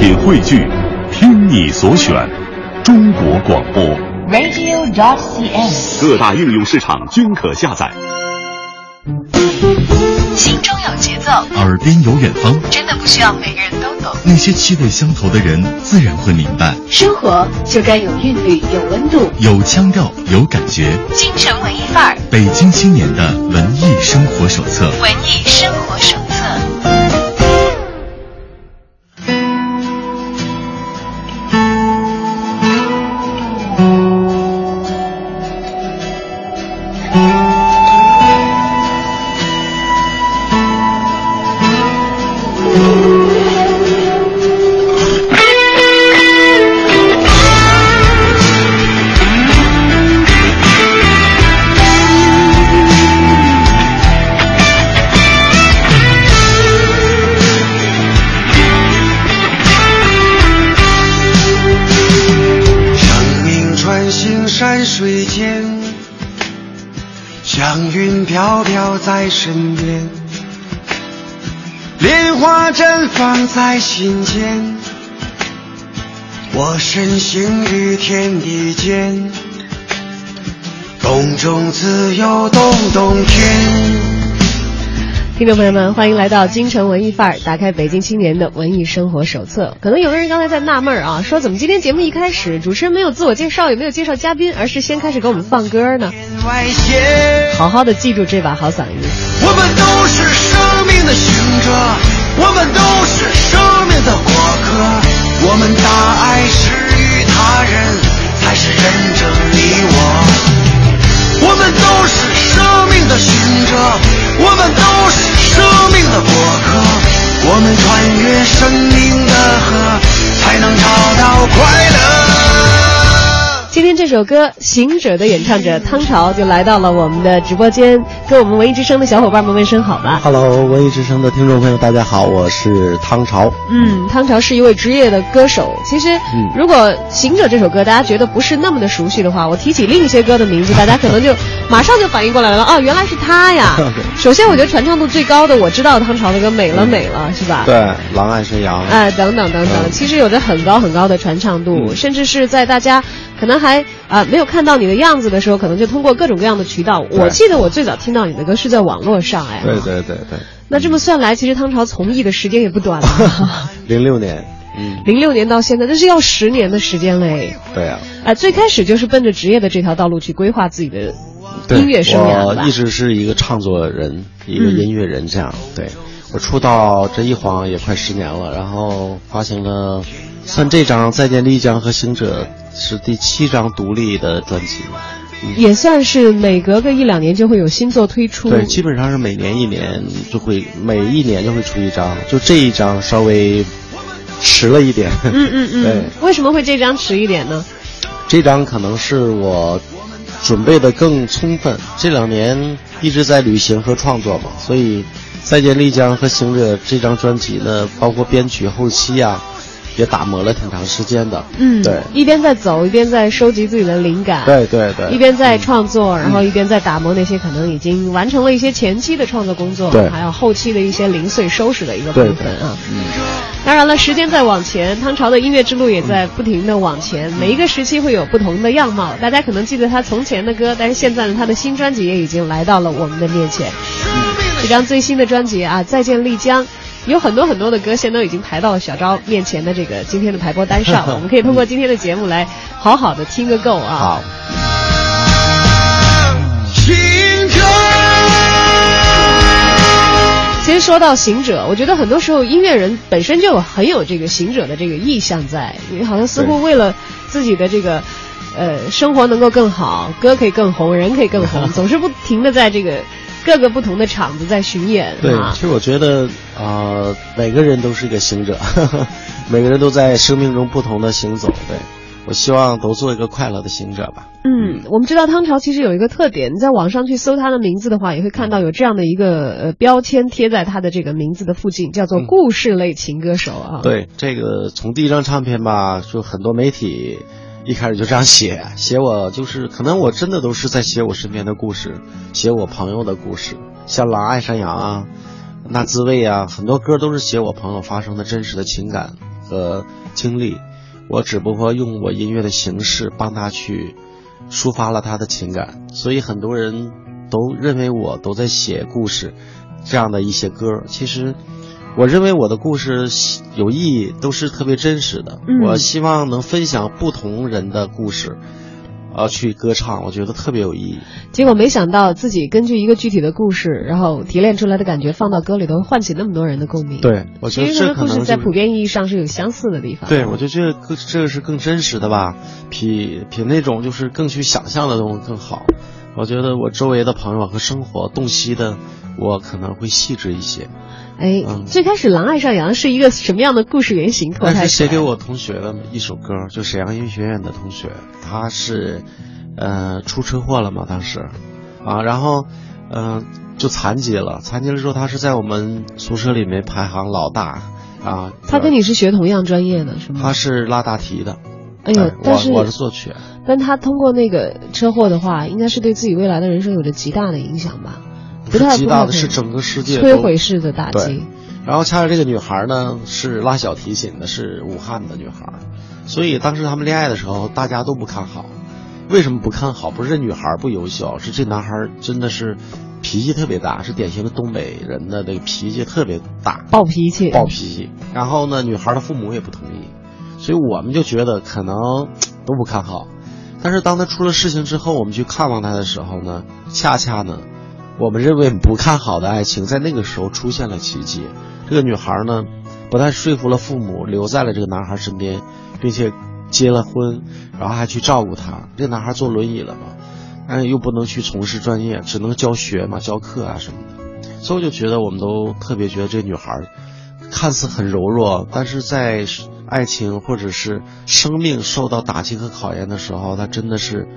品汇聚，听你所选，中国广播。radio.dot.cn，。各大应用市场均可下载。心中有节奏，耳边有远方，真的不需要每个人都懂。那些气味相投的人自然会明白。生活就该有韵律，有温度，有腔调，有感觉。京城文艺范儿，北京青年的文艺生活手册。文艺生活手放在心间。我身行于天地间，洞中自有洞洞天。听众朋友们，欢迎来到京城文艺范儿，打开北京青年的文艺生活手册。可能有的人刚才在纳闷儿啊，说怎么今天节目一开始主持人没有自我介绍，也没有介绍嘉宾，而是先开始给我们放歌呢？好好的记住这把好嗓音。我们都是生命的行者，我们都是生命的过客。我们大爱施与他人，才是真正你我。我们都是生命的行者，我们都是生命的过客。我们穿越生命的河，才能找到快乐。今天这首歌《行者》的演唱者汤潮就来到了我们的直播间，跟我们文艺之声的小伙伴们问声好吧。Hello，文艺之声的听众朋友，大家好，我是汤潮。嗯，汤潮是一位职业的歌手。其实，嗯如果《行者》这首歌大家觉得不是那么的熟悉的话，我提起另一些歌的名字，大家可能就马上就反应过来了。哦，原来是他呀！首先，我觉得传唱度最高的，我知道汤潮的歌《美了美了》是吧？。对，狼爱沈阳。哎，等等等等，嗯其实有着很高很高的传唱度，嗯甚至是在大家可能还啊、没有看到你的样子的时候，可能就通过各种各样的渠道。我记得我最早听到你的歌是在网络上，哎，对对对对，那这么算来，其实汤潮从艺的时间也不短了，零六年，嗯，零六年到现在，这是要十年的时间嘞。对啊、啊，最开始就是奔着职业的这条道路去规划自己的音乐生涯吧我一。直是一个唱作人，一个嗯音乐人，这样。对我出道这一晃也快十年了，然后发行了，算这张《再见丽江》和《行者》是第七张独立的专辑。也算是每隔个一两年就会有新作推出。对，基本上是每年一年就会，每一年就会出一张，就这一张稍微迟了一点。嗯嗯嗯对，为什么会这张迟一点呢？这张可能是我准备的更充分，这两年一直在旅行和创作嘛，所以《再见丽江》和《行者》这张专辑呢，包括编曲后期啊，也打磨了挺长时间的。嗯，对，一边在走，一边在收集自己的灵感。。对对对，一边在创作，然后一边在打磨那些可能已经完成了一些前期的创作工作，对还有后期的一些零碎收拾的一个部分啊。嗯，当然了，时间在往前，汤潮的音乐之路也在不停的往前，每一个时期会有不同的样貌。大家可能记得他从前的歌，但是现在呢，他的新专辑也已经来到了我们的面前。这张最新的专辑啊，《再见丽江》。有很多很多的歌，现在都已经排到了小昭面前的这个今天的排播单上了。我们可以通过今天的节目来好好的听个够啊。好。其实说到行者，我觉得很多时候音乐人本身就有很有这个行者的这个意向在，你好像似乎为了自己的这个呃生活能够更好，歌可以更红，人可以更红，总是不停的在这个各个不同的场子在巡演对，啊其。实我觉得啊、呃每个人都是一个行者，每个人都在生命中不同的行走。对我希望都做一个快乐的行者吧。嗯，我们知道汤潮其实有一个特点，你在网上去搜他的名字的话，也会看到有这样的一个呃标签贴在他的这个名字的附近，叫做故事类情歌手啊。，对，这个从第一张唱片吧，就很多媒体一开始就这样写，写我就是可能我真的都是在写我身边的故事，写我朋友的故事，像《狼爱山羊》啊，《那滋味》啊，很多歌都是写我朋友发生的真实的情感和经历，我只不过用我音乐的形式帮他去抒发了他的情感，所以很多人都认为我都在写故事，这样的一些歌，其实。我认为我的故事有意义，都是特别真实的。嗯我希望能分享不同人的故事，呃，去歌唱，我觉得特别有意义。结果没想到自己根据一个具体的故事，然后提炼出来的感觉放到歌里头，唤起那么多人的共鸣。，对，我觉得这个故事在普遍意义上是有相似的地方。对，我觉得这个更这个是更真实的吧，比比那种就是更去想象的东西更好。我觉得我周围的朋友和生活洞悉的，我可能会细致一些。哎，嗯。最开始《狼爱上羊》是一个什么样的故事原型？脱那是？写给我同学的一首歌，就沈阳音乐学院的同学，他是，呃，出车祸了嘛，当时，啊，然后，嗯、就残疾了，残疾了之后，他是在我们宿舍里面排行老大，啊，他跟你是学同样专业的是吗？他是拉大提的，哎呦，但是我我是作曲，但他通过那个车祸的话，应该是对自己未来的人生有着极大的影响吧？不是极大的，是整个世界摧都毁式的打对击。然后恰恰这个女孩呢是拉小提琴的，是武汉的女孩，所以当时他们恋爱的时候，大家都不看好。为什么不看好？不是这女孩不优秀，是这男孩真的是脾气特别大，是典型的东北人的那个脾气特别大，暴脾气，暴脾气。然后呢，女孩的父母也不同意，所以我们就觉得可能 都不看好。但是当他出了事情之后，我们去看望他的时候呢，恰恰呢，我们认为不看好的爱情，在那个时候出现了奇迹。这个女孩呢，不但说服了父母，留在了这个男孩身边，并且结了婚，然后还去照顾他。这个男孩坐轮椅了嘛，但是又不能去从事专业，只能教学嘛，教课啊什么的。所以我就觉得，我们都特别觉得这女孩看似很柔弱，但是在爱情或者是生命受到打击和考验的时候，她真的是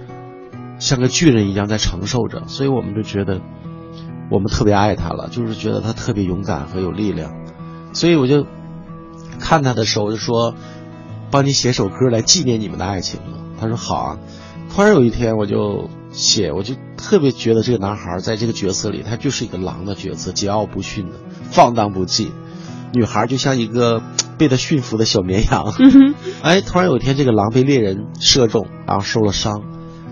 像个巨人一样在承受着。所以我们就觉得，我们特别爱他了，就是觉得他特别勇敢和有力量。所以我就看他的时候我就说，帮你写首歌来纪念你们的爱情吧。他说好啊。突然有一天我就写，我就特别觉得这个男孩在这个角色里，他就是一个狼的角色，桀骜不驯的，放荡不羁。女孩就像一个被他驯服的小绵羊。哎，突然有一天，这个狼被猎人射中，然后受了伤，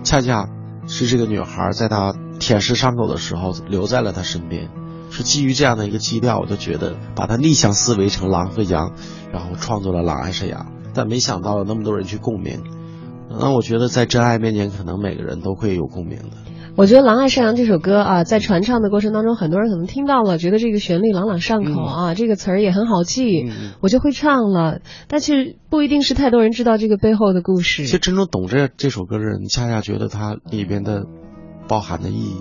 恰恰是这个女孩在他舔舐伤口的时候留在了他身边。是基于这样的一个基调，我就觉得把他逆向思维成狼和羊，然后创作了《狼爱上羊》，但没想到有那么多人去共鸣。那我觉得在真爱面前，可能每个人都会有共鸣的。我觉得《狼爱上羊》这首歌啊，在传唱的过程当中，很多人可能听到了，觉得这个旋律朗朗上口啊，这个词儿也很好记，嗯我就会唱了。但其实不一定是太多人知道这个背后的故事。其实真正懂这这首歌的人，恰恰觉得它里边的包含的意义，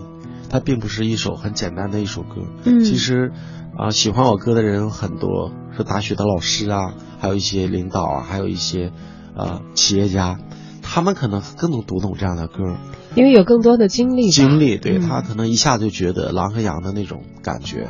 它并不是一首很简单的一首歌。嗯。其实啊、喜欢我歌的人有很多，是大学的老师啊，还有一些领导啊，还有一些呃企业家，他们可能更能读懂这样的歌。因为有更多的经历，经历，对、嗯。他可能一下就觉得狼和羊的那种感觉，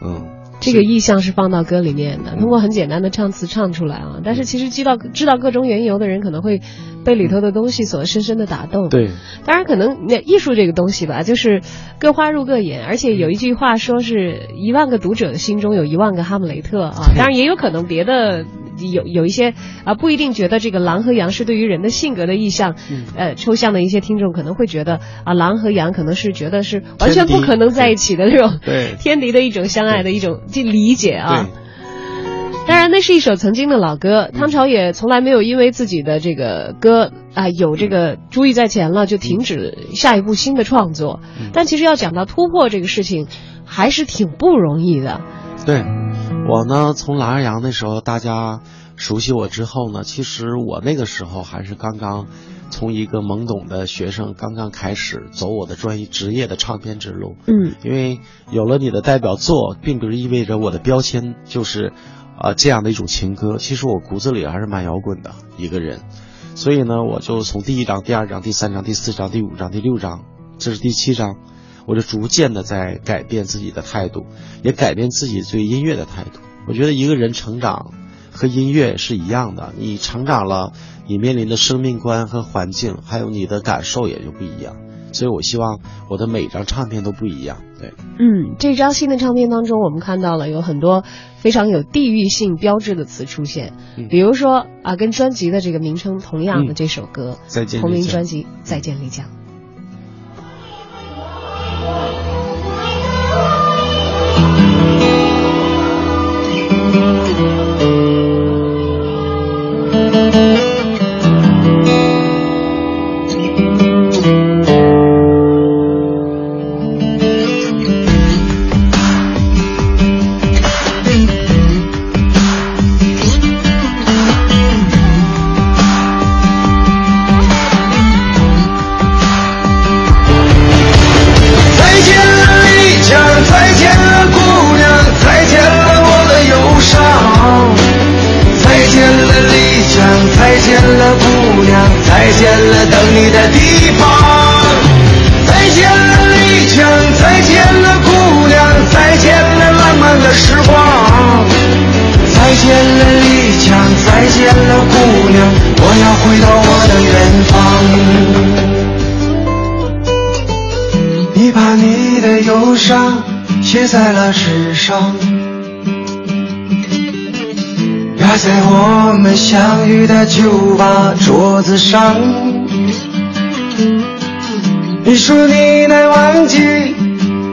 嗯，这个意象是放到歌里面的，通过很简单的唱词唱出来啊。但是其实知道知道各种缘由的人，可能会被里头的东西所深深的打动。，对，当然可能那艺术这个东西吧，就是各花入各眼，而且有一句话说是一万个读者的心中有一万个哈姆雷特啊。当然也有可能别的。有有一些啊，不一定觉得这个狼和羊是对于人的性格的意向，嗯。呃，抽象的一些听众可能会觉得啊，狼和羊可能是觉得是完全不可能在一起的这种对。天敌的一种相爱的一种这理解啊。当然，那是一首曾经的老歌，汤潮也从来没有因为自己的这个歌啊、有这个珠玉在前了，就停止下一步新的创作。但其实要讲到突破这个事情，还是挺不容易的。对，我呢，从狼儿羊那时候大家熟悉我之后呢，其实我那个时候还是刚刚从一个懵懂的学生，刚刚开始走我的专业职业的唱片之路。嗯，因为有了你的代表作，并不是意味着我的标签就是，啊、这样的一种情歌。其实我骨子里还是蛮摇滚的一个人，所以呢，我就从第一章、第二章、第三章、第四章、第五章、第六章，这是第七章，我就逐渐的在改变自己的态度，也改变自己对音乐的态度。我觉得一个人成长和音乐是一样的，你成长了，你面临的生命观和环境，还有你的感受也就不一样。所以我希望我的每张唱片都不一样。对，嗯，这张新的唱片当中，我们看到了有很多非常有地域性标志的词出现，嗯比如说啊，跟专辑的这个名称同样的嗯这首歌，再见同名专辑《再见丽江》。你把你的忧伤写在了纸上，压在我们相遇的酒吧桌子上。你说你难忘记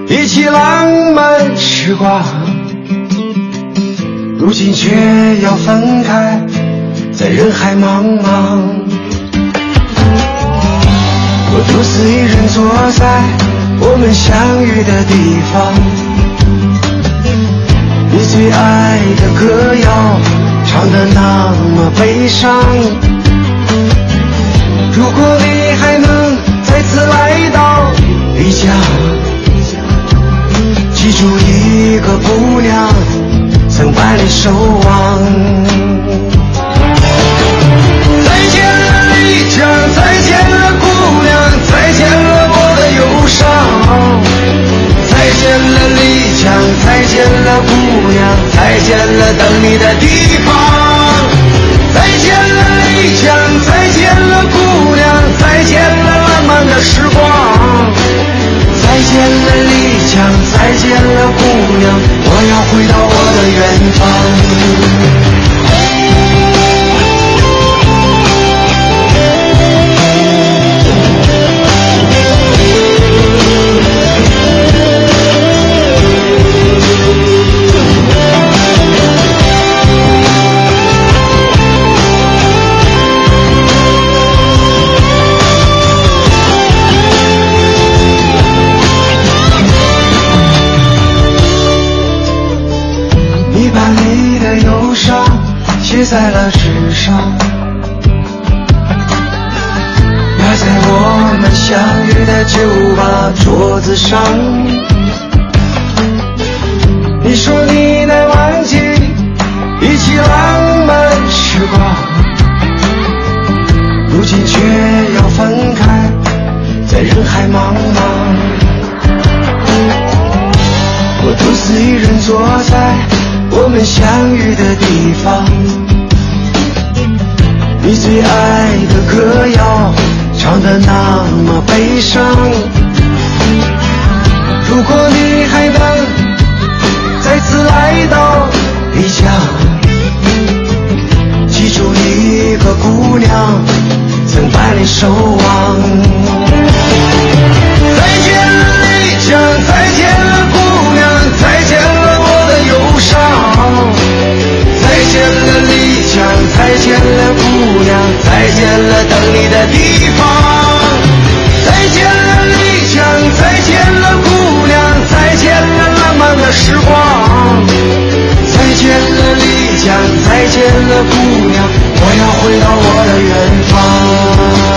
一起浪漫时光，如今却要分开，在人海茫茫。我独自一人坐在我们相遇的地方，你最爱的歌谣唱得那么悲伤。如果你还能再次来到丽江，记住一个姑娘曾把你守望。再见了丽江，再见了姑娘，再见了上。再见了丽江，再见了姑娘，再见了等你的地方。再见了丽江，再见了姑娘，再见了浪漫的时光。再见了丽江，再见了姑娘，我要回到我的远方。上。你说你难忘记一起浪漫时光，如今却要分开，在人海茫茫。我独自一人坐在我们相遇的地方，你最爱的歌谣唱得那么悲伤。来到丽江，记住一个姑娘曾把你守望。再见了丽江，再见了姑娘，再见了我的忧伤。再见了丽江，再见了姑娘，再见了等你的地方。再见了丽江，再见了姑娘，再见了浪漫的时光。再见了丽江，再见了姑娘，我要回到我的远方。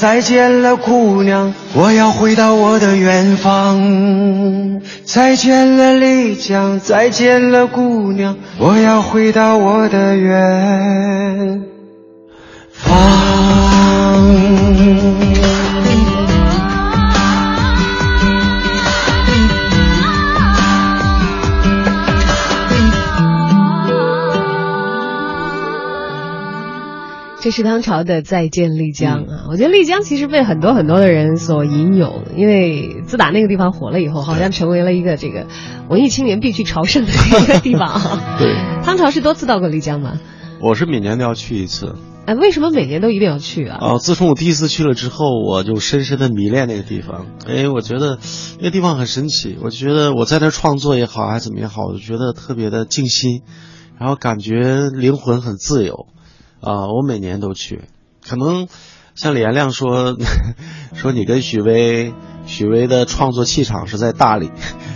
再见了，姑娘，我要回到我的远方。再见了丽江，再见了姑娘，我要回到我的远方。这是汤潮的《再见丽江》啊，我觉得丽江其实被很多很多的人所引有，因为自打那个地方火了以后，好像成为了一个这个文艺青年必去朝圣的一个地方。对，汤潮是多次到过丽江吗？我是每年都要去一次。哎，为什么每年都一定要去啊？哦，自从我第一次去了之后，我就深深的迷恋那个地方。哎，我觉得那个地方很神奇。我觉得我在那创作也好，还是怎么也好，我就觉得特别的静心，然后感觉灵魂很自由。啊，我每年都去，可能像李延亮说，说你跟许巍，许巍的创作气场是在大理，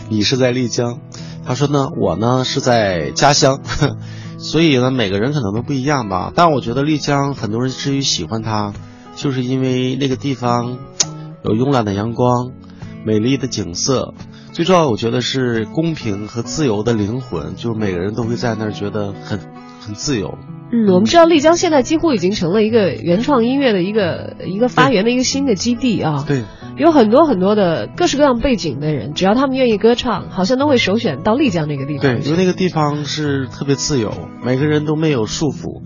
你是在丽江，他说呢，我呢是在家乡，所以呢每个人可能都不一样吧。但我觉得丽江很多人之于喜欢它，就是因为那个地方有慵懒的阳光，美丽的景色，最重要我觉得是公平和自由的灵魂，就是每个人都会在那儿觉得很很自由。嗯，我们知道丽江现在几乎已经成了一个原创音乐的一个一个发源的一个新的基地啊。对，有很多很多的各式各样背景的人，只要他们愿意歌唱，好像都会首选到丽江那个地方。对，因为那个地方是特别自由，每个人都没有束缚，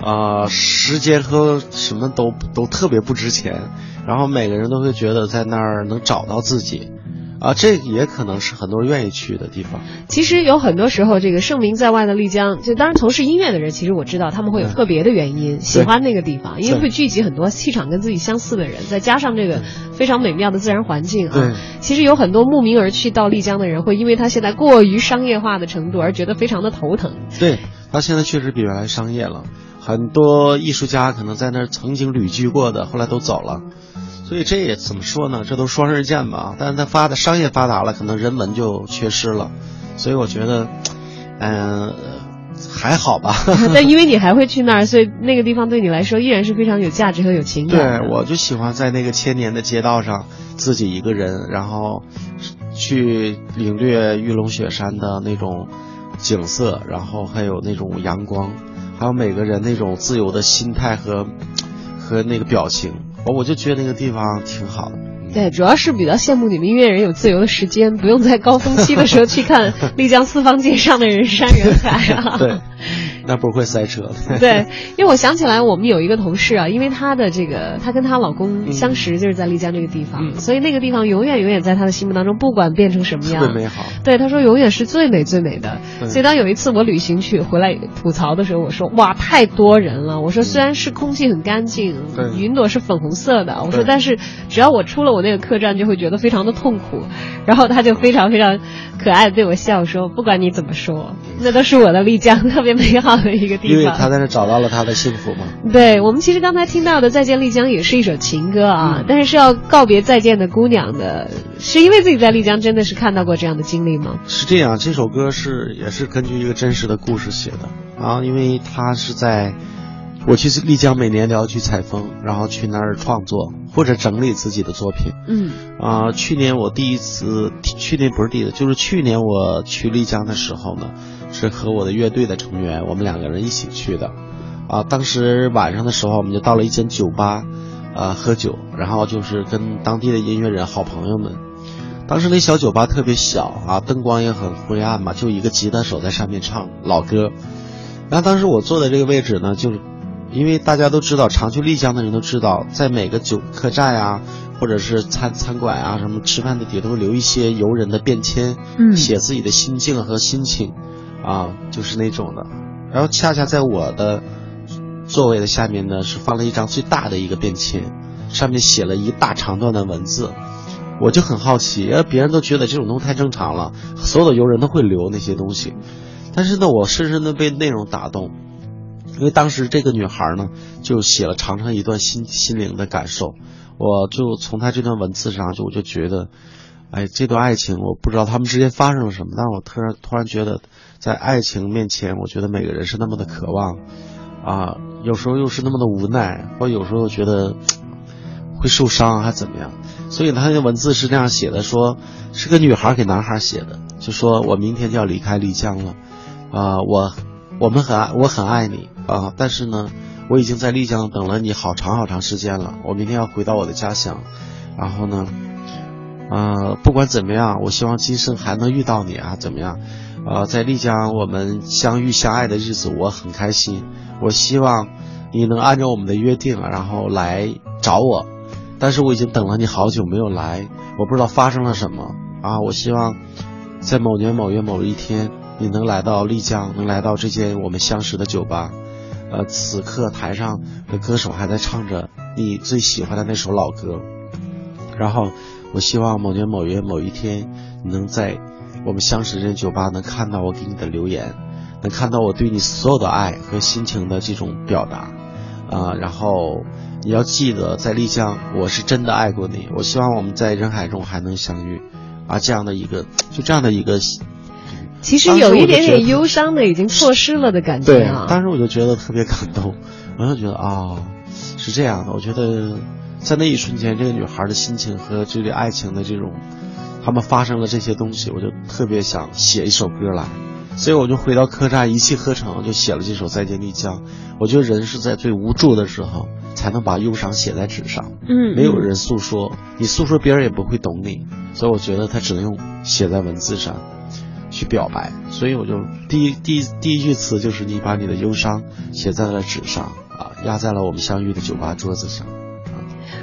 啊，时间和什么都都特别不值钱，然后每个人都会觉得在那儿能找到自己。啊，这也可能是很多人愿意去的地方。其实有很多时候，这个盛名在外的丽江，就当然从事音乐的人，其实我知道他们会有特别的原因喜欢那个地方，因为会聚集很多气场跟自己相似的人，再加上这个非常美妙的自然环境啊。其实有很多慕名而去到丽江的人，会因为他现在过于商业化的程度而觉得非常的头疼。对，他现在确实比原来商业了，很多艺术家可能在那儿曾经旅居过的，后来都走了。所以这也怎么说呢？这都双刃剑吧。但是它发的商业发达了，可能人文就缺失了。所以我觉得，嗯，还好吧。但因为你还会去那儿，所以那个地方对你来说依然是非常有价值和有情感。对，我就喜欢在那个千年的街道上自己一个人，然后去领略玉龙雪山的那种景色，然后还有那种阳光，还有每个人那种自由的心态和和那个表情。我我就觉得那个地方挺好的，对，主要是比较羡慕你们音乐人有自由的时间，不用在高峰期的时候去看 丽江四方街上的人山人海啊。对。那不会塞车。对，因为我想起来，我们有一个同事啊，因为她的这个，她跟她老公相识就是在丽江这个地方，所以那个地方永远永远在她的心目当中，不管变成什么样，特别美好。对，她说永远是最美最美的。所以当有一次我旅行去回来吐槽的时候，我说哇，太多人了。我说虽然是空气很干净，云朵是粉红色的，我说但是只要我出了我那个客栈，就会觉得非常的痛苦。然后他就非常非常可爱的对我笑说，不管你怎么说，那都是我的丽江，特别美好。的一个地方，因为他在那找到了他的幸福嘛。对我们其实刚才听到的《再见丽江》也是一首情歌啊，但是是要告别再见的姑娘的，是因为自己在丽江真的是看到过这样的经历吗？是这样，这首歌是也是根据一个真实的故事写的啊，因为他是在我其实丽江每年都要去采风，然后去那儿创作或者整理自己的作品。嗯啊，去年我第一次，去年不是第一次，就是去年我去丽江的时候呢。是和我的乐队的成员，我们两个人一起去的，啊，当时晚上的时候，我们就到了一间酒吧，啊，喝酒，然后就是跟当地的音乐人、好朋友们。当时那小酒吧特别小啊，灯光也很灰暗嘛，就一个吉他手在上面唱老歌。然后当时我坐的这个位置呢，就是因为大家都知道，常去丽江的人都知道，在每个酒客栈呀，或者是餐餐馆啊，什么吃饭的地都会留一些游人的便签，嗯，写自己的心境和心情。啊，就是那种的，然后恰恰在我的座位的下面呢，是放了一张最大的一个便签，上面写了一大长段的文字，我就很好奇，呃，别人都觉得这种东西太正常了，所有的游人都会留那些东西，但是呢，我深深的被内容打动，因为当时这个女孩呢，就写了长长一段心心灵的感受，我就从她这段文字上，就我就觉得。哎，这段爱情我不知道他们之间发生了什么，但我突然突然觉得，在爱情面前，我觉得每个人是那么的渴望，啊，有时候又是那么的无奈，或有时候觉得会受伤还怎么样？所以他的文字是这样写的，说是个女孩给男孩写的，就说我明天就要离开丽江了，啊、我我们很爱我很爱你啊、但是呢，我已经在丽江等了你好长好长时间了，我明天要回到我的家乡，然后呢，呃，不管怎么样，我希望今生还能遇到你啊，怎么样？呃，在丽江我们相遇相爱的日子，我很开心。我希望你能按照我们的约定，然后来找我。但是我已经等了你好久没有来，我不知道发生了什么啊！我希望在某年某月某一天，你能来到丽江，能来到这间我们相识的酒吧。呃，此刻台上的歌手还在唱着你最喜欢的那首老歌。然后，我希望某年某月某一天，你能在我们相识这间酒吧能看到我给你的留言，能看到我对你所有的爱和心情的这种表达，啊、然后你要记得，在丽江我是真的爱过你。我希望我们在人海中还能相遇，啊，这样的一个就这样的一个，其实有一点点忧伤的，已经错失了的感觉对啊。，当时我就觉得特别感动，我就觉得啊、是这样的。我觉得在那一瞬间，这个女孩的心情和这个爱情的这种，他们发生了这些东西，我就特别想写一首歌来。所以我就回到客栈，一气呵成就写了这首《再见丽江》。我觉得人是在最无助的时候，才能把忧伤写在纸上。嗯，没有人诉说，你诉说别人也不会懂你，所以我觉得他只能用写在文字上去表白。所以我就第一第一第一句词就是你把你的忧伤写在了纸上啊，压在了我们相遇的酒吧桌子上。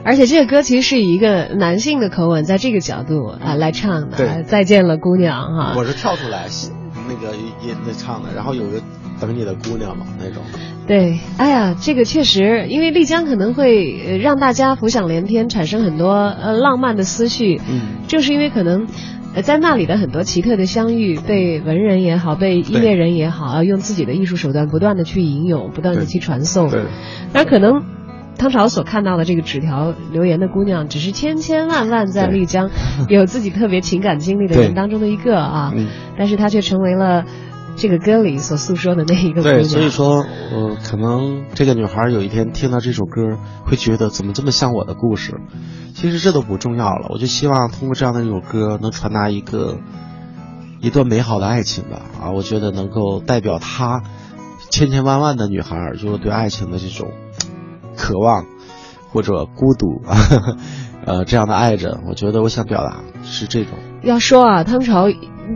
而且这个歌其实是以一个男性的口吻，在这个角度啊来唱的。对再见了，姑娘哈。我是跳出来那个也那唱的，然后有个等你的姑娘嘛那种。对，哎呀，这个确实，因为丽江可能会呃让大家浮想联翩，产生很多呃浪漫的思绪。嗯，正是因为可能。呃，在那里的很多奇特的相遇，被文人也好，被音乐人也好，用自己的艺术手段不断的去吟咏，不断的去传颂。对，那可能汤潮所看到的这个纸条留言的姑娘，只是千千万万在丽江有自己特别情感经历的人当中的一个啊，嗯，但是她却成为了这个歌里所诉说的那一个姑娘。对，所以说，呃，可能这个女孩有一天听到这首歌，会觉得怎么这么像我的故事？其实这都不重要了，我就希望通过这样的一首歌，能传达一个一段美好的爱情吧。啊，我觉得能够代表她千千万万的女孩，就是对爱情的这种渴望或者孤独啊，呃，这样的爱着。我觉得我想表达是这种。要说啊，汤潮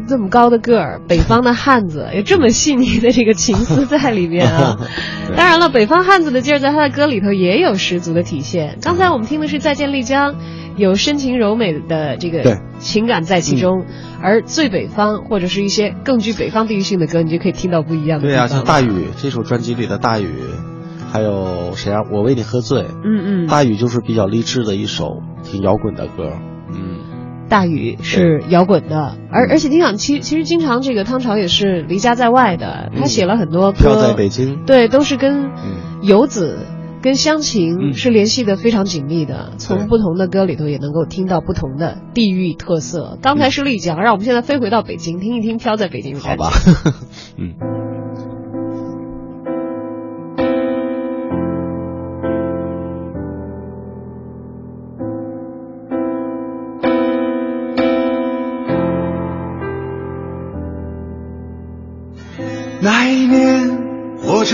这么高的个儿，北方的汉子有这么细腻的这个情思在里面啊。当然了，北方汉子的劲儿在他的歌里头也有十足的体现。刚才我们听的是《再见丽江》，有深情柔美的这个情感在其中，而最北方或者是一些更具北方地域性的歌，你就可以听到不一样的对呀、地方了像大雨这首专辑里的大雨，还有谁啊？我为你喝醉。嗯嗯，大雨就是比较励志的一首挺摇滚的歌，嗯，大雨是摇滚的，而而且你想，其其实经常这个汤潮也是离家在外的，他嗯写了很多歌飘歌，在北京，对，都是跟嗯游子、跟乡情嗯是联系的非常紧密的。从不同的歌里头也能够听到不同的地域特色。刚才是丽江，让我们现在飞回到北京，听一听飘在北京的感觉。好吧，嗯。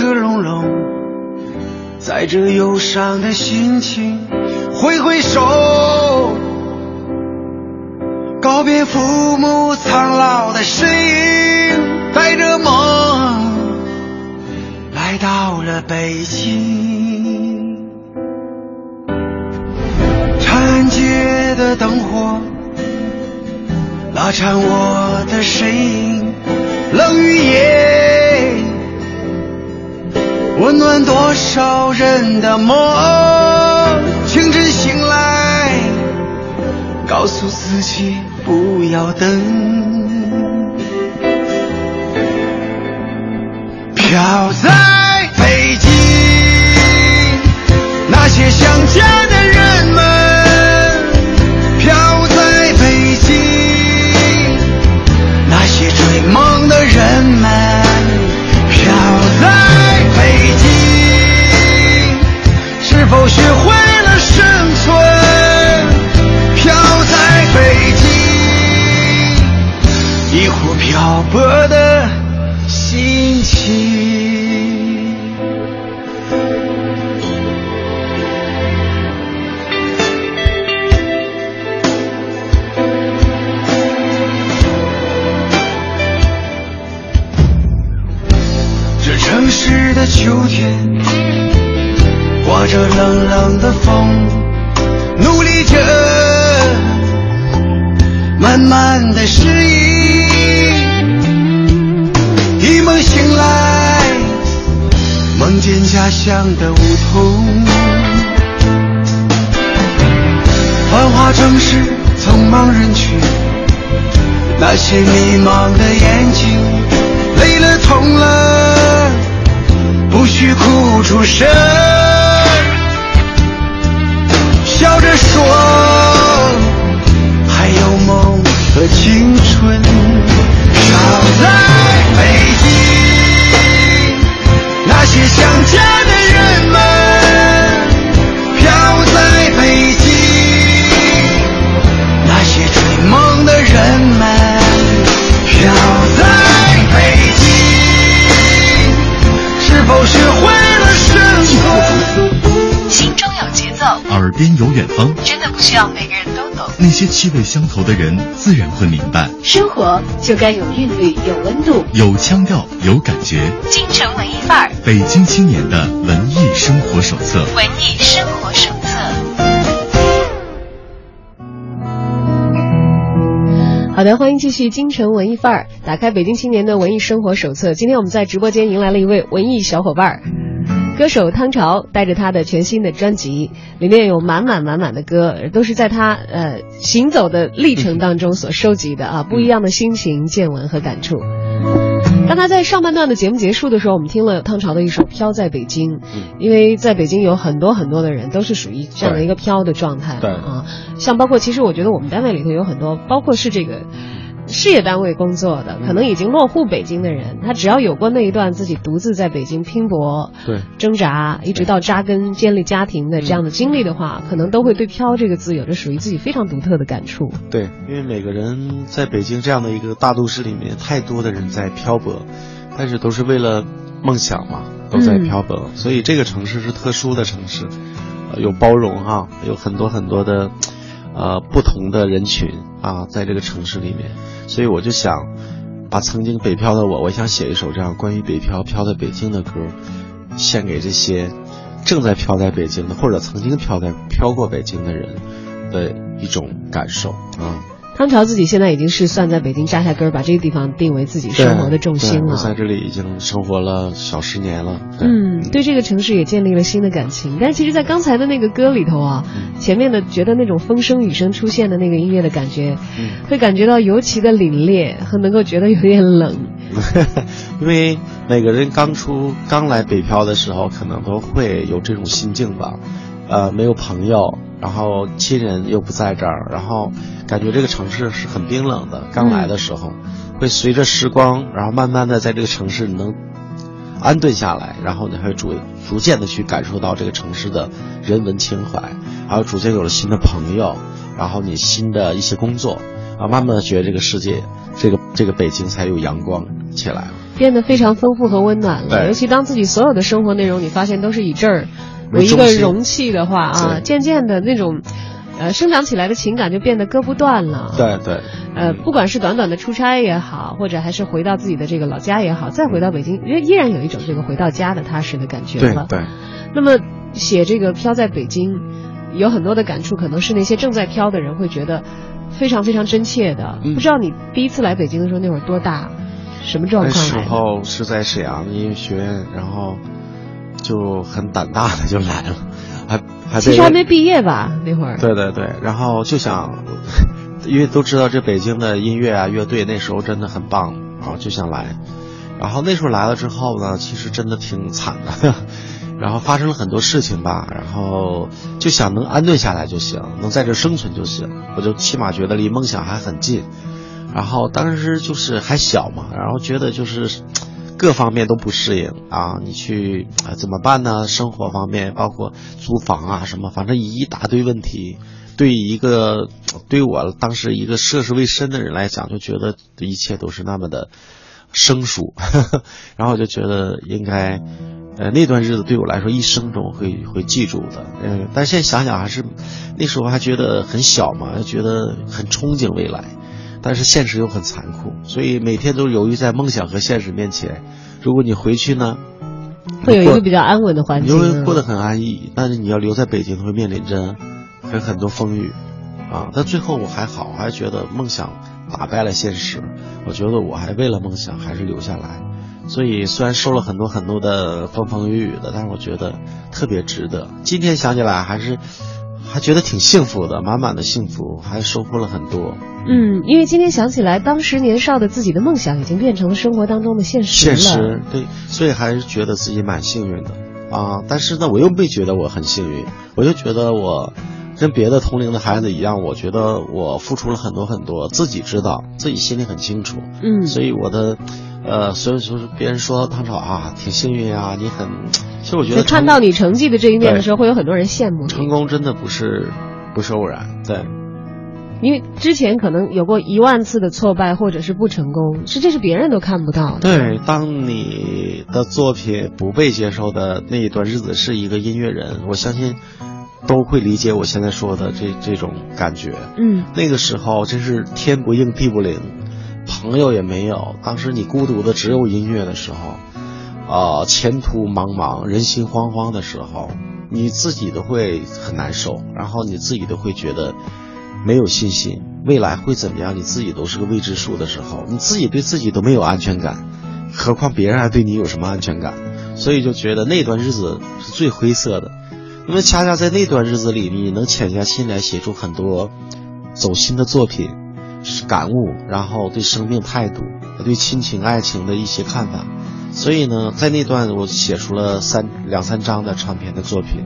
火车隆隆，载着忧伤的心情，挥挥手，告别父母苍老的身影，带着梦来到了北京。长安街的灯火拉长我的身影，冷雨夜，温暖多少人的梦。清晨醒来，告诉自己不要等。飘在北京，那些想家的人们，飘在北京，那些追梦的人们，北京是否学会了生存？飘在北京一壶漂泊的秋天，刮着冷冷的风，努力着慢慢的适应。一梦醒来，梦见家乡的梧桐，繁华城市匆忙人群，那些迷茫的眼睛，累了痛了，必须哭出声，笑着说，还有梦和青春，常在北京，那些想家边有远方，真的不需要每个人都懂。那些气味相投的人自然会明白。生活就该有韵律，有温度。有腔调，有感觉。京城文艺范儿，北京青年的文艺生活手册。文艺生活手册。好的，欢迎继续京城文艺范儿，打开北京青年的文艺生活手册。今天我们在直播间迎来了一位文艺小伙伴儿，歌手汤潮，带着他的全新的专辑，里面有满满满满的歌，都是在他呃行走的历程当中所收集的啊，不一样的心情、见闻和感触。当他在上半段的节目结束的时候，我们听了汤潮的一首《飘在北京》，因为在北京有很多很多的人都是属于这样的一个飘的状态对啊，像包括其实我觉得我们单位里头有很多，包括是这个。事业单位工作的，可能已经落户北京的人，他只要有过那一段自己独自在北京拼搏、对。挣扎，一直到扎根建立家庭的这样的经历的话，可能都会对“飘”这个字有着属于自己非常独特的感触。对，因为每个人在北京这样的一个大都市里面，太多的人在漂泊，但是都是为了梦想嘛，都在漂泊，所以这个城市是特殊的城市，呃、有包容哈、有很多很多的，呃，不同的人群啊，在这个城市里面，所以我就想把曾经北漂的我，我想写一首这样关于北漂、漂在北京的歌，献给这些正在漂在北京的，或者曾经漂在漂过北京的人的一种感受啊。汤潮自己现在已经是算在北京扎下根儿，把这个地方定为自己生活的重心了我在。这里已经生活了小十年了。嗯，对这个城市也建立了新的感情。但其实，在刚才的那个歌里头啊，嗯前面的觉得那种风声雨声出现的那个音乐的感觉，嗯会感觉到尤其的凛冽和能够觉得有点冷。因为每个人刚出刚来北漂的时候，可能都会有这种心境吧，呃，没有朋友，然后亲人又不在这儿，然后感觉这个城市是很冰冷的。刚来的时候，会随着时光，然后慢慢的在这个城市能安顿下来，然后你会逐逐渐的去感受到这个城市的人文情怀，然后逐渐有了新的朋友，然后你新的一些工作，啊，慢慢的觉得这个世界，这个这个北京才有阳光起来了。变得非常丰富和温暖了。尤其当自己所有的生活内容，你发现都是以这儿为一个容器的话啊，渐渐的那种。呃，生长起来的情感就变得割不断了。，对对，呃，不管是短短的出差也好，或者还是回到自己的这个老家也好，再回到北京，依依然有一种这个回到家的踏实的感觉了。对对，那么写这个飘在北京，有很多的感触，可能是那些正在飘的人会觉得非常非常真切的。嗯不知道你第一次来北京的时候那会儿多大，什么状况那时？候是在沈阳音乐学院，然后就很胆大的就来了，还还其实还没毕业吧那会儿。对对对，然后就想，因为都知道这北京的音乐啊乐队那时候真的很棒，然后就想来，然后那时候来了之后呢，其实真的挺惨的，然后发生了很多事情吧，然后就想能安顿下来就行，能在这生存就行，我就起码觉得离梦想还很近，然后当时就是还小嘛，然后觉得就是。各方面都不适应啊！你去啊怎么办呢？生活方面，包括租房啊什么，反正一大堆问题。对一个对我当时一个涉世未深的人来讲，就觉得一切都是那么的生疏，然后我就觉得应该，呃，那段日子对我来说一生中会会记住的。嗯，但现在想想还是那时候还觉得很小嘛，觉得很憧憬未来。但是现实又很残酷，所以每天都犹豫在梦想和现实面前。如果你回去呢，会有一个比较安稳的环境你。就会过得很安逸。但是你要留在北京，会面临着很很多风雨啊。但最后我还好，我还觉得梦想打败了现实。我觉得我还为了梦想还是留下来。所以虽然受了很多很多的风风雨雨的，但是我觉得特别值得。今天想起来还是还觉得挺幸福的，满满的幸福，还收获了很多。嗯，因为今天想起来，当时年少的自己的梦想已经变成了生活当中的现实了。现实对，所以还是觉得自己蛮幸运的啊。但是呢，我又没觉得我很幸运，我就觉得我跟别的同龄的孩子一样，我觉得我付出了很多很多，自己知道，自己心里很清楚。嗯，所以我的，呃，所以说别人说唐朝啊挺幸运啊，你很，其实我觉得就看到你成绩的这一面的时候，会有很多人羡慕成，功真的不是不是偶然，对。因为之前可能有过一万次的挫败或者是不成功，是这是别人都看不到的。对，当你的作品不被接受的那一段日子，是一个音乐人，我相信都会理解我现在说的这这种感觉。嗯，那个时候真是天不应地不灵，朋友也没有，当时你孤独的只有音乐的时候，呃，前途茫茫，人心惶惶的时候，你自己都会很难受，然后你自己都会觉得没有信心，未来会怎么样，你自己都是个未知数的时候，你自己对自己都没有安全感，何况别人还对你有什么安全感？所以就觉得那段日子是最灰色的，因为恰恰在那段日子里，你能潜下心来写出很多走心的作品。感悟，然后对生命态度，对亲情爱情的一些看法。所以呢，在那段我写出了三两三张的长篇的作品，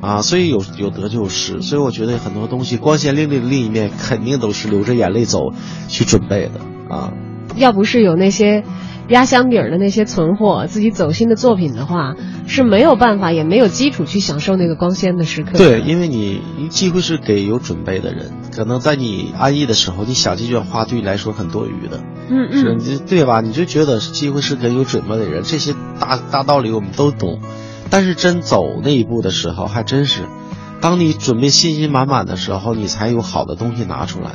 啊，所以有有得就有失。所以我觉得很多东西光鲜亮丽的另一面，肯定都是流着眼泪走去准备的啊。要不是有那些压箱底儿的那些存货，自己走心的作品的话，是没有办法，也没有基础去享受那个光鲜的时刻的。对，因为你机会是给有准备的人，可能在你安逸的时候，你想这句话对你来说很多余的。嗯是，嗯，你对吧？你就觉得机会是给有准备的人，这些大大道理我们都懂，但是真走那一步的时候，还真是，当你准备信心满满的时候，你才有好的东西拿出来。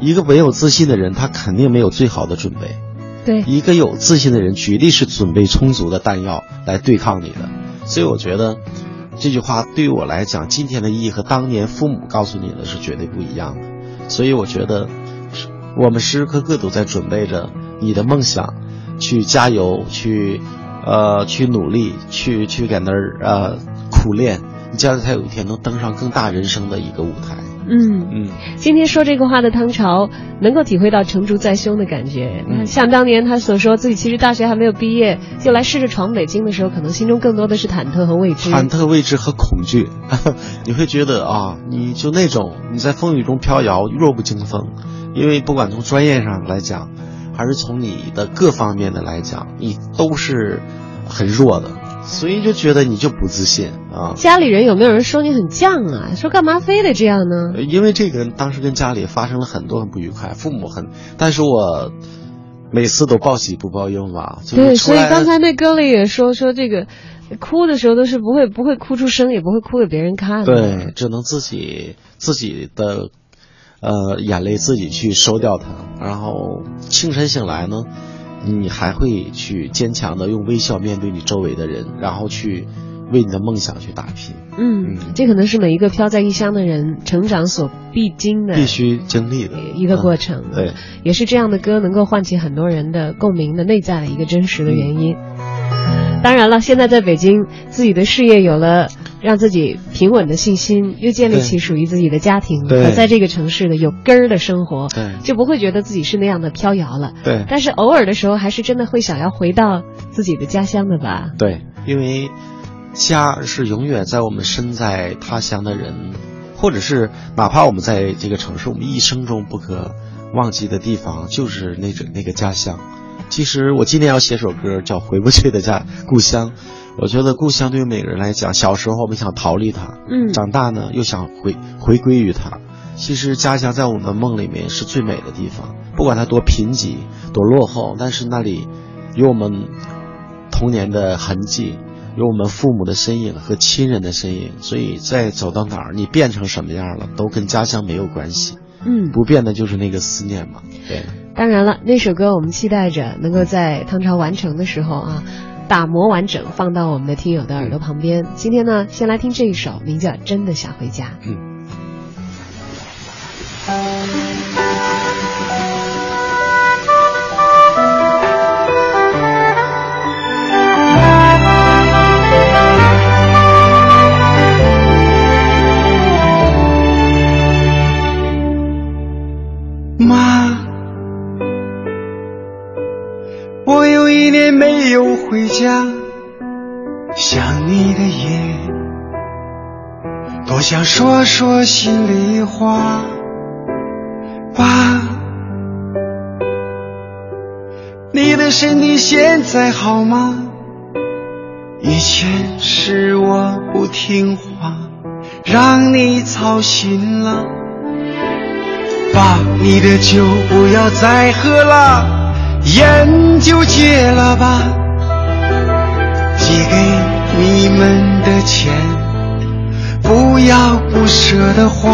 一个没有自信的人，他肯定没有最好的准备；对，一个有自信的人，绝对是准备充足的弹药来对抗你的。所以我觉得，这句话对于我来讲，今天的意义和当年父母告诉你的是绝对不一样的。所以我觉得，我们时时刻刻都在准备着你的梦想，去加油，去，呃，去努力，去去在那儿呃苦练，你将来才有一天能登上更大人生的一个舞台。嗯。嗯，今天说这个话的汤潮，能够体会到成竹在胸的感觉。嗯像当年他所说自己其实大学还没有毕业，就来试着闯北京的时候，可能心中更多的是忐忑和未知。忐忑、未知和恐惧，你会觉得啊，你就那种你在风雨中飘摇，弱不禁风，因为不管从专业上来讲，还是从你的各方面的来讲，你都是很弱的，所以就觉得你就不自信啊。家里人有没有人说你很犟啊？说干嘛非得这样呢？因为这个当时跟家里发生了很多很不愉快，父母很，但是我每次都报喜不报忧嘛，就是对，所以刚才那歌里也说说这个，哭的时候都是不会不会哭出声，也不会哭给别人看的。对，只能自己自己的呃眼泪自己去收掉它，然后清晨醒来呢，你还会去坚强的用微笑面对你周围的人，然后去为你的梦想去打拼，嗯嗯，这可能是每一个飘在异乡的人成长所必经的必须经历的。一个过程。嗯对，也是这样的歌能够唤起很多人的共鸣的内在的一个真实的原因。当然了，现在在北京，自己的事业有了让自己平稳的信心，又建立起属于自己的家庭和在这个城市的有根儿的生活，就不会觉得自己是那样的飘摇了。对但是偶尔的时候，还是真的会想要回到自己的家乡的吧？对，因为家是永远在我们身在他乡的人，或者是哪怕我们在这个城市，我们一生中不可忘记的地方，就是那种那个家乡。其实我今天要写首歌，叫《回不去的家故乡》。我觉得故乡对于每个人来讲，小时候我们想逃离它，嗯长大呢又想回回归于它。其实家乡在我们的梦里面是最美的地方，不管它多贫瘠、多落后，但是那里有我们童年的痕迹，有我们父母的身影和亲人的身影。所以再走到哪儿，你变成什么样了，都跟家乡没有关系，嗯，不变的就是那个思念嘛。对。当然了，那首歌我们期待着能够在唐朝完成的时候啊，打磨完整，放到我们的听友的耳朵旁边。今天呢，先来听这一首，名叫《真的想回家》。嗯。妈，我有一年没有回家，想你的夜，多想说说心里话。爸，你的身体现在好吗？以前是我不听话，让你操心了。爸，你的酒不要再喝了，烟就戒了吧。寄给你们的钱，不要不舍得花。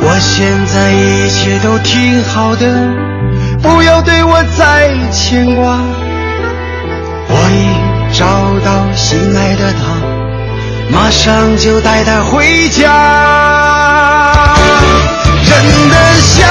我现在一切都挺好的，不要对我再牵挂。我已找到心爱的她，马上就带她回家。真的想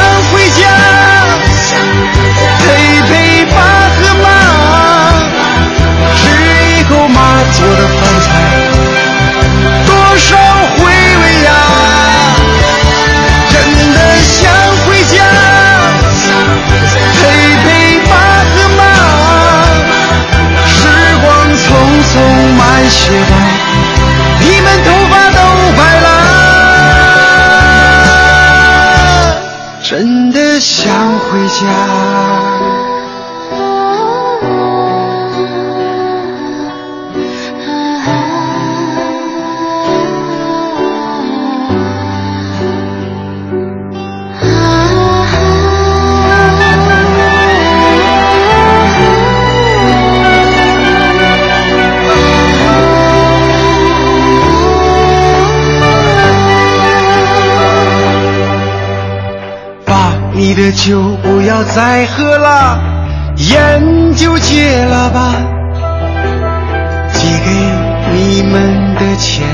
匆慢些吧，你们头发都白了。真的想回家。酒不要再喝了，烟就戒了吧。寄给你们的钱，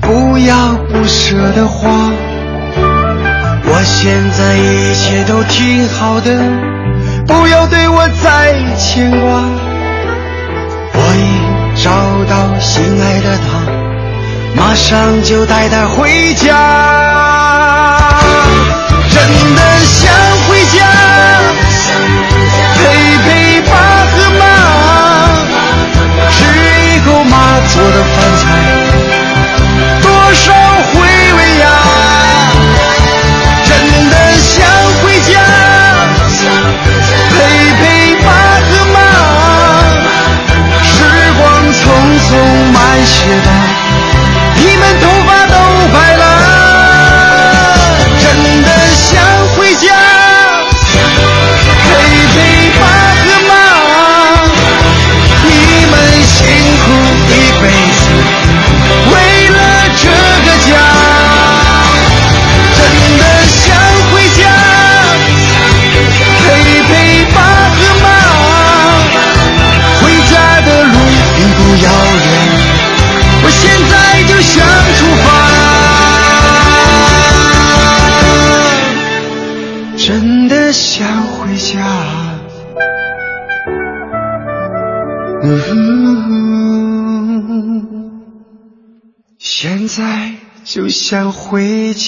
不要不舍得花。我现在一切都挺好的，不要对我再牵挂。我已找到心爱的她，马上就带她回家。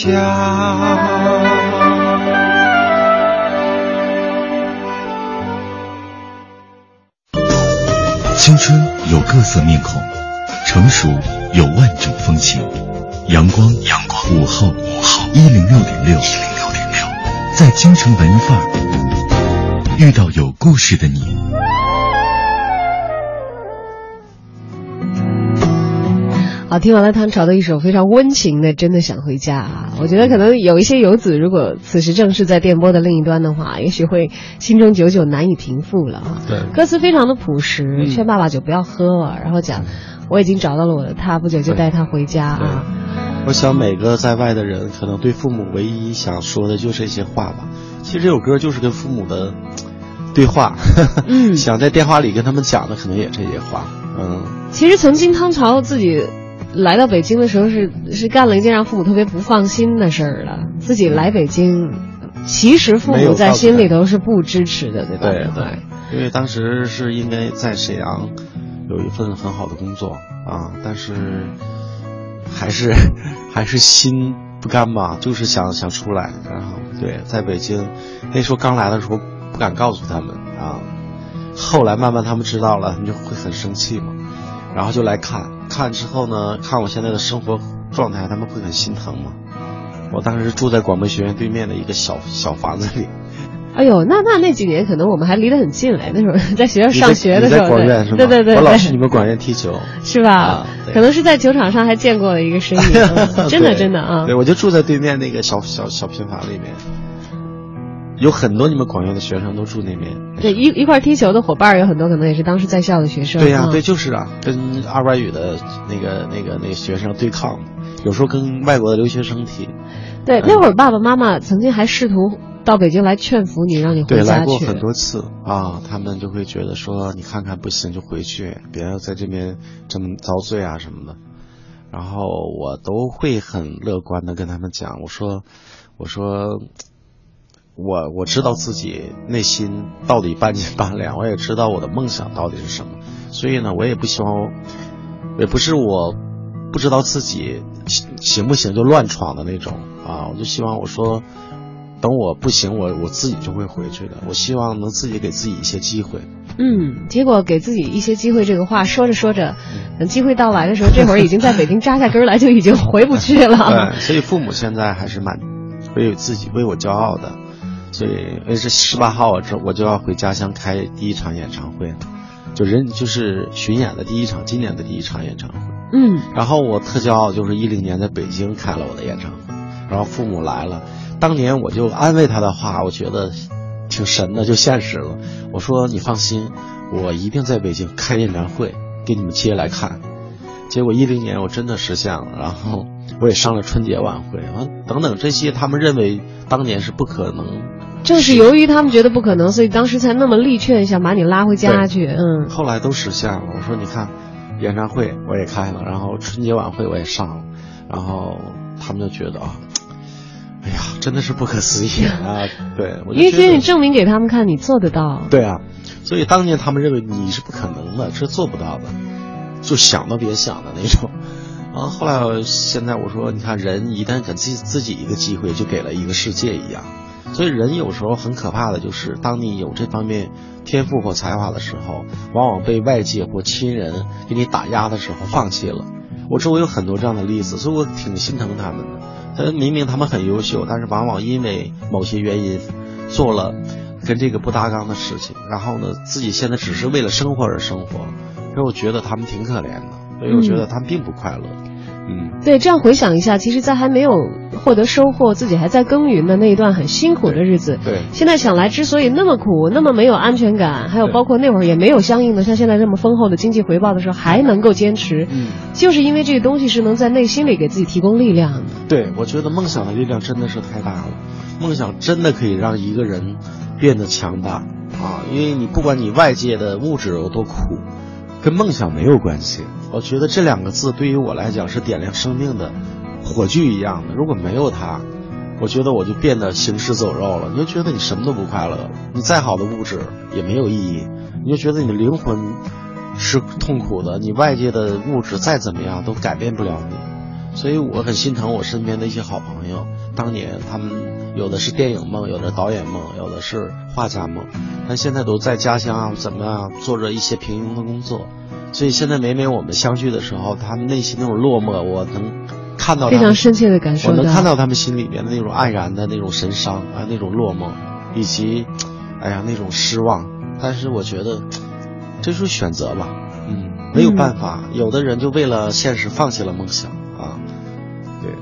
家。青春有各色面孔，成熟有万种风情。阳光，阳光，午后，午后，一零六点六，一零六点六，在京城文艺范儿遇到有故事的你。好，听完了汤潮的一首非常温情的《真的想回家》啊，我觉得可能有一些游子，如果此时正是在电波的另一端的话，也许会心中久久难以平复了啊。对歌词非常的朴实，劝爸爸就不要喝了，然后讲我已经找到了我的他，不久就带他回家啊。我想每个在外的人，可能对父母唯一想说的就这些话吧。其实这首歌就是跟父母的对话，嗯 想在电话里跟他们讲的可能也这些话，嗯，其实曾经汤潮自己来到北京的时候是是干了一件让父母特别不放心的事儿了，自己来北京，其实父母在心里头是不支持的，对吧？对对，因为当时是因为在沈阳有一份很好的工作啊，但是还是 还是心不甘吧，就是想想出来，然后对，在北京那时候刚来的时候不敢告诉他们啊，后来慢慢他们知道了，他们就会很生气嘛，然后就来看看之后呢，看我现在的生活状态，他们会很心疼吗。我当时住在广播学院对面的一个小小房子里，哎呦，那那那几年可能我们还离得很近嘞，那时候 在学校上学的时候？对对对，我老对去你们广院踢球。是吧？啊可能是在球场上还见过了一个身影，嗯 真的真的啊对，。我就住在对面那个小小小平房里面，有很多你们广院的学生都住那边。对，一一块踢球的伙伴有很多，可能也是当时在校的学生。对呀、啊对，就是啊，跟二外语的那个那个那个学生对抗，有时候跟外国的留学生踢。对，那会儿爸爸妈妈曾经还试图到北京来劝服你，让你回对，来家去。过很多次啊，他们就会觉得说，你看看不行就回去，别要在这边这么遭罪啊什么的。然后我都会很乐观的跟他们讲，我说，我说，我我知道自己内心到底半斤八两，我也知道我的梦想到底是什么，所以呢，我也不希望，也不是我不知道自己行行不行就乱闯的那种啊，我就希望我说。等我不行，我我自己就会回去的。我希望能自己给自己一些机会。嗯，结果给自己一些机会，这个话说着说着，等机会到来的时候，这会儿已经在北京扎下根儿来，就已经回不去了。对，所以父母现在还是蛮为自己为我骄傲的。所以，而且十八号我这我就要回家乡开第一场演唱会，就人就是巡演的第一场，今年的第一场演唱会。嗯，然后我特骄傲，就是一零年在北京开了我的演唱会，然后父母来了，当年我就安慰他的话，我觉得挺神的，就现实了。我说你放心，我一定在北京开演唱会，给你们接来看。结果一零年我真的实现了，然后我也上了春节晚会，啊等等这些他们认为当年是不可能，正是由于他们觉得不可能，所以当时才那么力劝想把你拉回家去。嗯，后来都实现了。我说你看，演唱会我也开了，然后春节晚会我也上了，然后他们就觉得啊，哎呀，真的是不可思议啊！对，因为其实你证明给他们看，你做得到。对啊，所以当年他们认为你是不可能的，是做不到的，就想都别想的那种。然后后来现在我说，你看人一旦给自己自己一个机会，就给了一个世界一样。所以人有时候很可怕的就是，当你有这方面天赋或才华的时候，往往被外界或亲人给你打压的时候放弃了。我周围有很多这样的例子，所以我挺心疼他们的。他明明他们很优秀，但是往往因为某些原因做了跟这个不搭纲的事情，然后呢，自己现在只是为了生活而生活，所以我觉得他们挺可怜的，所以我觉得他们并不快乐。嗯，对，这样回想一下，其实，在还没有获得收获，自己还在耕耘的那一段很辛苦的日子，对现在想来，之所以那么苦，那么没有安全感，还有包括那会儿也没有相应的像现在这么丰厚的经济回报的时候，还能够坚持，嗯，就是因为这个东西是能在内心里给自己提供力量的。对，我觉得梦想的力量真的是太大了，梦想真的可以让一个人变得强大啊！因为你不管你外界的物质有多苦，跟梦想没有关系。我觉得这两个字对于我来讲是点亮生命的火炬一样的。如果没有它，我觉得我就变得行尸走肉了。你就觉得你什么都不快乐，你再好的物质也没有意义，你就觉得你的灵魂是痛苦的，你外界的物质再怎么样都改变不了你。所以我很心疼我身边的一些好朋友，当年他们有的是电影梦，有的导演梦，有的是画家梦，但现在都在家乡啊，怎么样做着一些平庸的工作。所以现在每每我们相聚的时候，他们内心那种落寞，我能看到非常深切的感受我能看到他们心里面的那种黯然的那种神伤啊，那种落寞，以及，哎呀那种失望。但是我觉得，这就是选择吧，嗯，没有办法，有的人就为了现实放弃了梦想。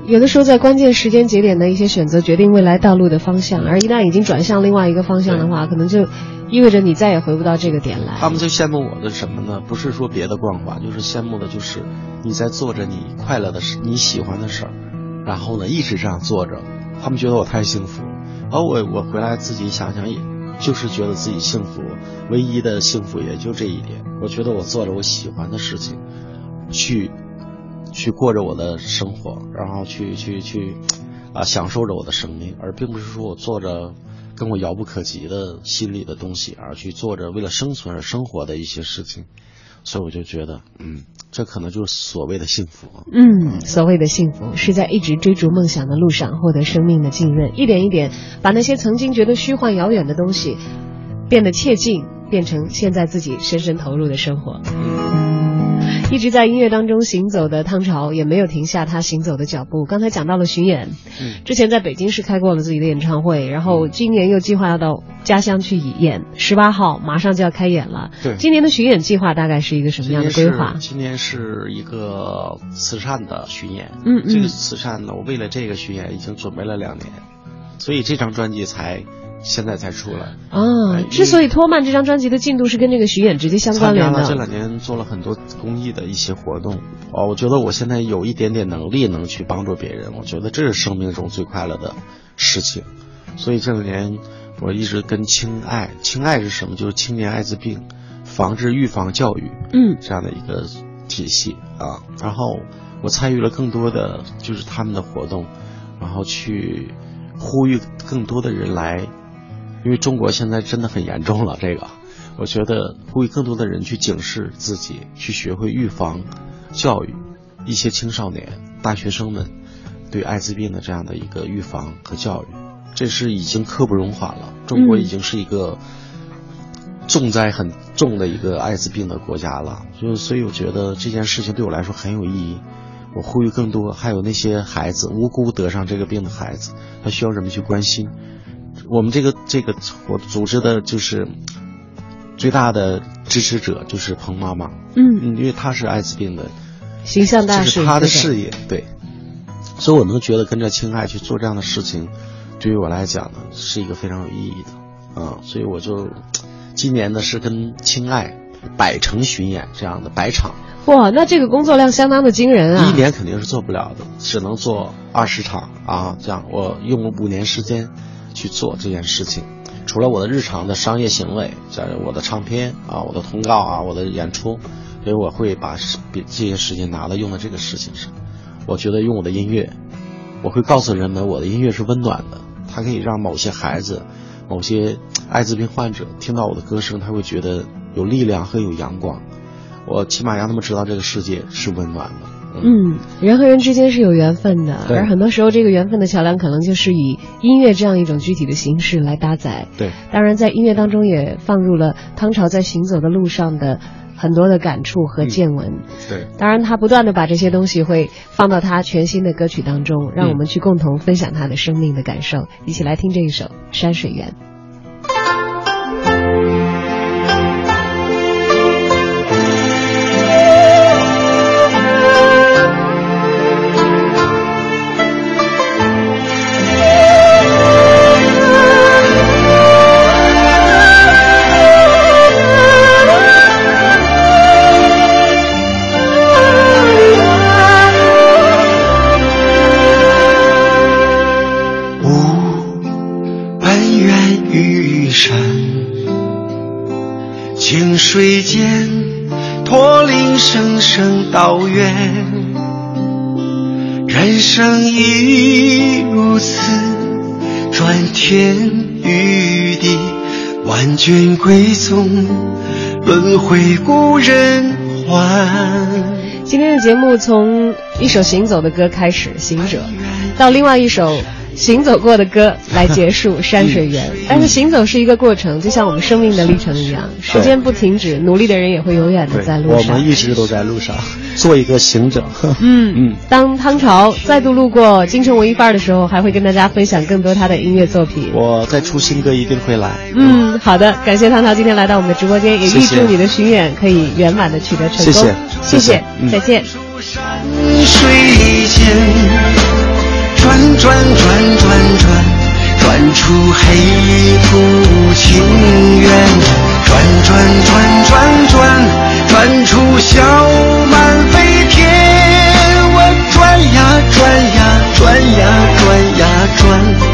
有的时候，在关键时间节点的一些选择，决定未来道路的方向，而一旦已经转向另外一个方向的话，可能就意味着你再也回不到这个点来。他们最羡慕我的什么呢？不是说别的光环，就是羡慕的就是你在做着你快乐的事，你喜欢的事儿，然后呢一直这样做着，他们觉得我太幸福，而我我回来自己想想，也就是觉得自己幸福，唯一的幸福也就这一点。我觉得我做着我喜欢的事情，去去过着我的生活，然后去去去啊享受着我的生命，而并不是说我做着跟我遥不可及的心里的东西，而去做着为了生存而生活的一些事情。所以我就觉得，嗯，这可能就是所谓的幸福。嗯，所谓的幸福是在一直追逐梦想的路上获得生命的浸润，一点一点把那些曾经觉得虚幻遥远的东西变得切近，变成现在自己深深投入的生活。一直在音乐当中行走的汤潮也没有停下他行走的脚步。刚才讲到了巡演，嗯之前在北京市开过了自己的演唱会，然后今年又计划要到家乡去演，十八号马上就要开演了。对今年的巡演计划大概是一个什么样的规划？今年是一个慈善的巡演，嗯嗯这个慈善呢，我为了这个巡演已经准备了两年，所以这张专辑才现在才出来。啊哎，之所以拖慢这张专辑的进度，是跟这个巡演直接相关联参加了这。两年做了很多公益的一些活动，哦，我觉得我现在有一点点能力能去帮助别人，我觉得这是生命中最快乐的事情。所以这两年我一直跟青爱，青爱是什么？就是青年艾滋病防治预防教育，嗯这样的一个体系啊。然后我参与了更多的就是他们的活动，然后去呼吁更多的人来，因为中国现在真的很严重了。这个，我觉得呼吁更多的人去警示自己，去学会预防教育，一些青少年、大学生们对艾滋病的这样的一个预防和教育，这是已经刻不容缓了。中国已经是一个。重灾很重的一个艾滋病的国家了，就是所以我觉得这件事情对我来说很有意义。我呼吁更多，还有那些孩子无辜得上这个病的孩子，他需要人们去关心。我们这个这个我组织的就是最大的支持者就是彭妈妈，嗯，嗯，因为她是艾滋病的，形象大使，这是她的事业，对，所以我能觉得跟着青爱去做这样的事情，对于我来讲呢是一个非常有意义的，啊、所以我就今年呢是跟青爱百城巡演这样的百场，哇，那这个工作量相当的惊人啊！一年肯定是做不了的，只能做二十场啊，这样我用了五年时间去做这件事情。除了我的日常的商业行为，在我的唱片啊、我的通告啊、我的演出，所以我会把这些时间拿来用在这个事情上。我觉得用我的音乐，我会告诉人们我的音乐是温暖的，它可以让某些孩子、某些艾滋病患者听到我的歌声，他会觉得有力量和有阳光。我起码让他们知道这个世界是温暖的。嗯，人和人之间是有缘分的，而很多时候这个缘分的桥梁可能就是以音乐这样一种具体的形式来搭载。对，当然，在音乐当中也放入了汤潮在行走的路上的很多的感触和见闻。对。当然，他不断的把这些东西会放到他全新的歌曲当中，让我们去共同分享他的生命的感受。一起来听这一首《山水缘》。间，驼铃声声道远。人生亦如此，转天与地，万卷归宗，轮回故人还。今天的节目从一首行走的歌开始，《行者》，到另外一首行走过的歌来结束《山水缘》。但是行走是一个过程，就像我们生命的历程一样，时间不停止，努力的人也会永远的，在路上我们。一直都在路上，做一个行者。嗯嗯，当汤潮再度路过京城文艺范儿的时候，还会跟大家分享更多他的音乐作品。我再出新歌一定会来。嗯，好的，感谢汤潮今天来到我们的直播间，也预祝你的巡演可以圆满的取得成功。谢谢谢谢谢嗯再见。山水间，转转转转转转出黑土情缘转转转转转转出小满飞天。我转呀转呀转呀转呀转